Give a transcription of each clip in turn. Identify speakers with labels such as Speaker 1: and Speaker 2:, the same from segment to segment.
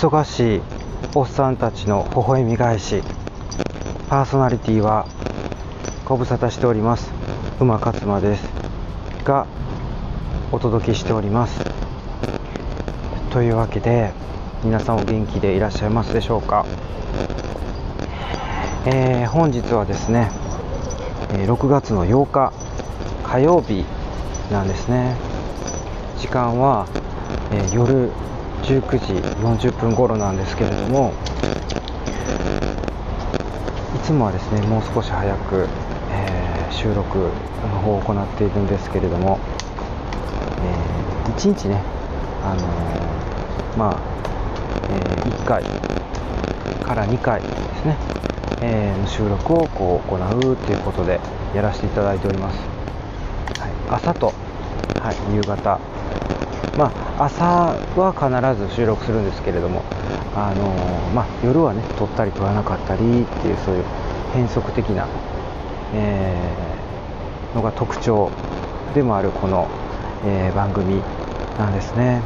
Speaker 1: 忙しいおっさんたちの微笑み返し。パーソナリティはご無沙汰しております。馬勝馬です。がお届けしております。というわけで皆さんお元気でいらっしゃいますでしょうか、えー、本日はですね6月の8日火曜日なんですね。時間は、えー、夜19時40分頃なんですけれどもいつもはですねもう少し早く、えー、収録の方を行っているんですけれども、えー、1日ね、あのー、まあ、え1回から2回ですね、えー、収録をこう行うということでやらせていただいております、はい、朝と、はい、夕方まあ、朝は必ず収録するんですけれども、あのー、まあ、夜はね撮ったり撮らなかったりっていうそういう変則的な、えー、のが特徴でもあるこの、えー、番組なんですね。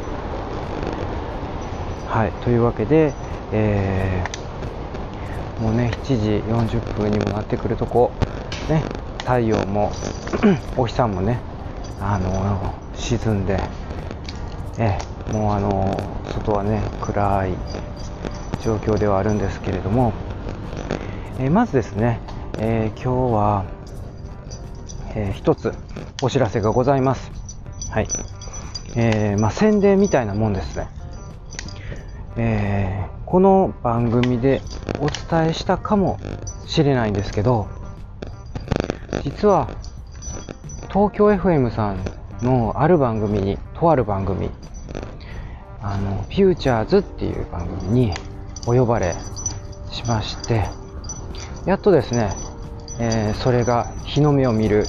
Speaker 1: はいというわけで、えー、もうね7時40分にもなってくるとこ、ね、太陽も お日さんもね、あの沈んでえもうあの外はね暗い状況ではあるんですけれども、えまずですね、えー、今日は、えー、一つお知らせがございます。はい。えー、まあ、宣伝みたいなもんですね。え、この番組でお伝えしたかもしれないんですけど、実は東京 FM さんのある番組に、とある番組、あの、フューチャーズっていう番組にお呼ばれしまして、やっとですね、えー、それが日の目を見る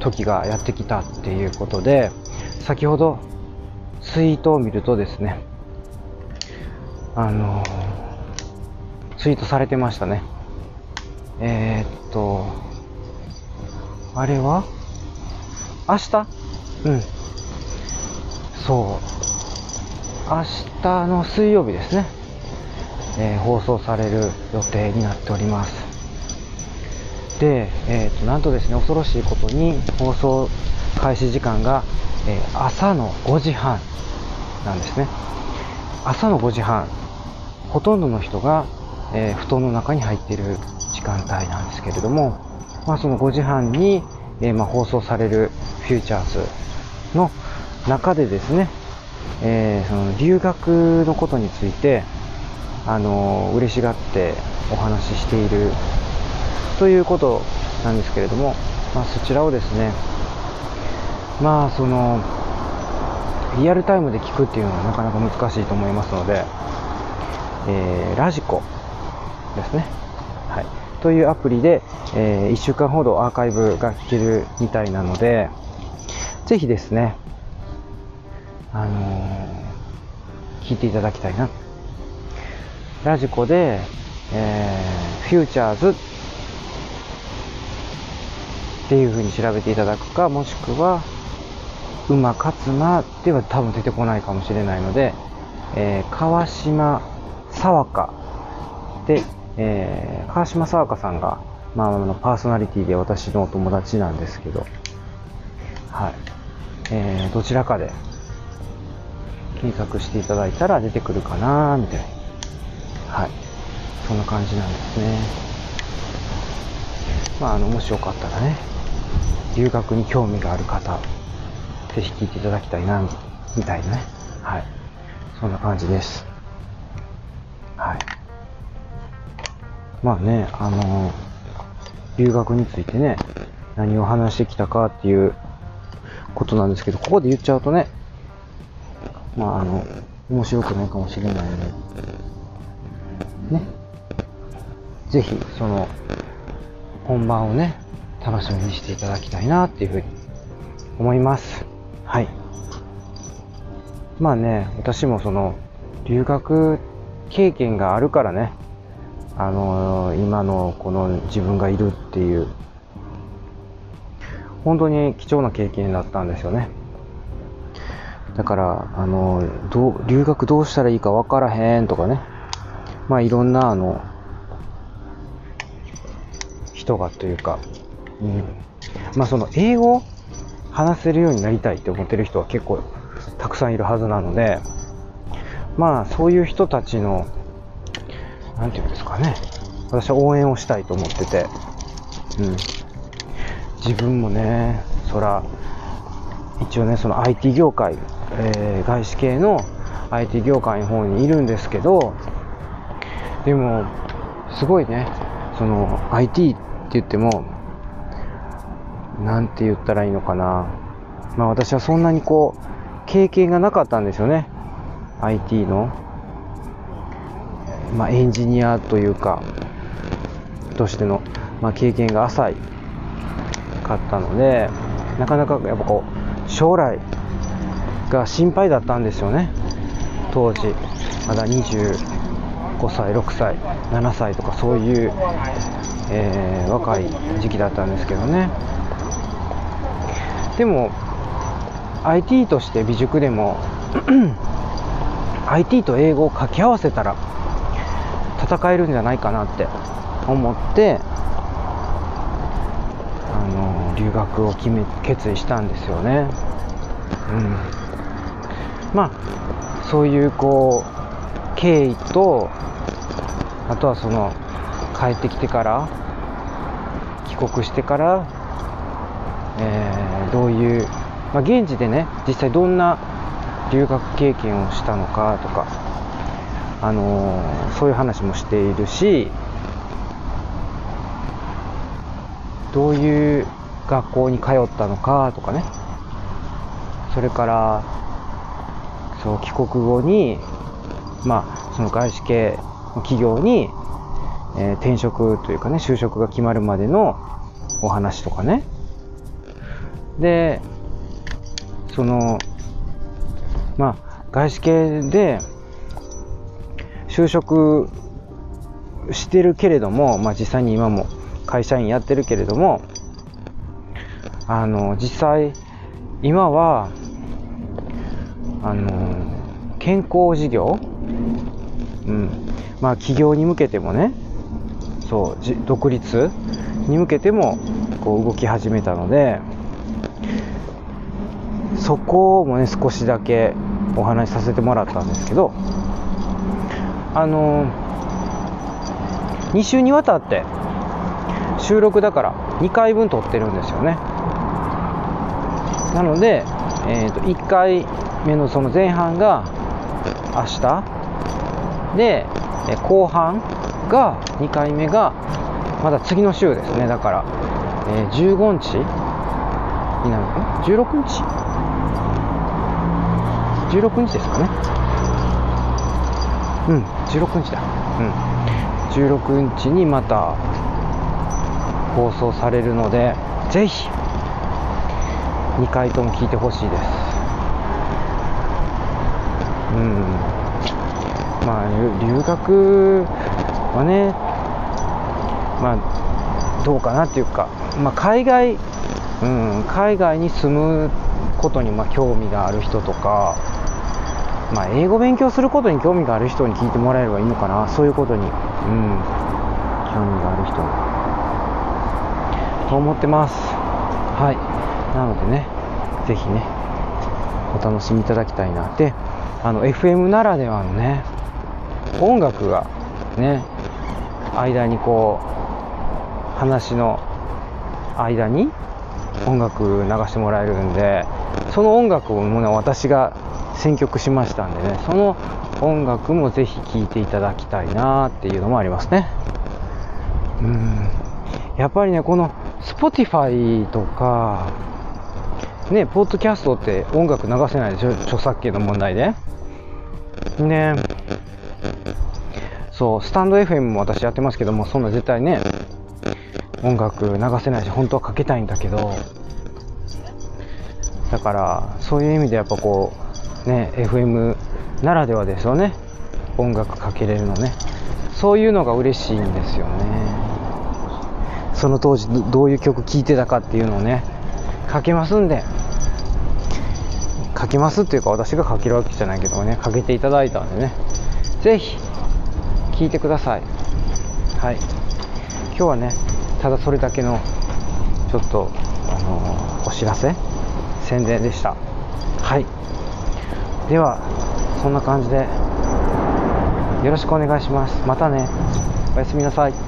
Speaker 1: 時がやってきたっていうことで、先ほどツイートを見るとですね、あの、ツイートされてましたね。えー、っと、あれは？明日？うん。そう。明日の水曜日ですね、えー、放送される予定になっております。で、えーと、なんとですね、恐ろしいことに放送開始時間が、えー、朝の5時半なんですね。朝の5時半、ほとんどの人が、えー、布団の中に入っている時間帯なんですけれども、まあ、その5時半に、えー、まあ、放送されるフューチャーズの中でですね、えー、その留学のことについて、あの嬉しがってお話ししているということなんですけれども、まあ、そちらをですね、まあそのリアルタイムで聞くっていうのはなかなか難しいと思いますので、えー、ラジコですね、はい、というアプリで、えー、1週間ほどアーカイブが聞けるみたいなので、ぜひですね、あのー、聞いていただきたいな。ラジコで、えー、フューチャーズっていう風に調べていただくか、もしくは、馬勝馬では多分出てこないかもしれないので、えー、川島沢香で、えー、川島沢香さんが、まあ、あのパーソナリティで私のお友達なんですけど、はい。えー、どちらかで検索していただいたら出てくるかなみたいな。はい。そんな感じなんですね。まあ、あの、もしよかったらね、留学に興味がある方、ぜひ聞いていただきたいな、みたいなね。はい。そんな感じです。はい。まあね、あの留学についてね、何を話してきたかっていうことなんですけど、ここで言っちゃうとね、まあ、あの、面白くないかもしれないので、ね。ぜひ、その、本番をね、楽しみにしていただきたいなっていうふうに思います。はい。まあね、私もその、留学経験があるからね、あの今のこの自分がいるっていう、本当に貴重な経験だったんですよね。だからあのどう留学どうしたらいいか分からへんとかね。まあいろんなあの人がというか、うん、まあその英語話せるようになりたいって思ってる人は結構たくさんいるはずなのでまあそういう人たちの何て言うんですかね。私は応援をしたいと思ってて、うん、自分もねそら一応ねその IT 業界、えー、外資系の IT 業界の方にいるんですけどでもすごいねその IT って言っても何て言ったらいいのかな。まあ私はそんなにこう経験がなかったんですよね。IT の、まあ、エンジニアというかとしての、まあ、経験が浅い。かったのでなかなかやっぱこう将来が心配だったんですよね。当時まだ25歳6歳7歳とかそういう、えー、若い時期だったんですけどね。でも IT として美塾でも IT と英語を掛け合わせたら戦えるんじゃないかなって思っての留学を決め決意したんですよね。うん、まあそういうこう経緯とあとはその帰ってきてから帰国してから、えー、どういう、まあ、現地でね実際どんな留学経験をしたのかとか、あのー、そういう話もしているしどういう学校に通ったのかとかね。それからそう帰国後にまあその外資系の企業に、えー、転職というかね就職が決まるまでのお話とかね。でそのまあ、外資系で就職してるけれども、まあ、実際に今も会社員やってるけれどもあの実際今はあの健康事業、うんまあ、企業に向けてもねそう独立に向けてもこう動き始めたのでそこもね少しだけお話しさせてもらったんですけどあの2週にわたって収録だから2回分撮ってるんですよね。なので、えー、と1回目のその前半が明日。で後半が2回目がまだ次の週ですね。だから、えー、15日？になるのかな？16日？16日ですかね。うん16日だ。うん。16日にまた放送されるのでぜひ2回とも聞いてほしいです。うん。まあ留学はねまあどうかなっていうか、まあ、海外、うん、海外に住むことにまあ興味がある人とかまあ、英語勉強することに興味がある人に聞いてもらえればいいのかな。そういうことに、うん、興味がある人と思ってます。はい。なのでねぜひねお楽しみいただきたいな。ってあの FM ならではのね音楽がね間にこう話の間に音楽流してもらえるんでその音楽をもう、ね、私が選曲しましたんでねその音楽もぜひ聴いていただきたいなっていうのもありますね。うん。やっぱりねこの Spotify とかねポッドキャストって音楽流せないでしょ著作権の問題で。ね。そうスタンド FM も私やってますけどもそんな絶対ね音楽流せないし本当はかけたいんだけど。だからそういう意味でやっぱこうね FM ならではですよね。音楽かけれるのね。そういうのが嬉しいんですよね。その当時どういう曲聴いてたかっていうのをねかけますんで。書きますっていうか私が書けるわけじゃないけどね書けていただいたんでね。ぜひ聞いてください。はい。今日はねただそれだけのちょっとあのー、お知らせ宣伝でした。はい。ではそんな感じでよろしくお願いします。またね。おやすみなさい。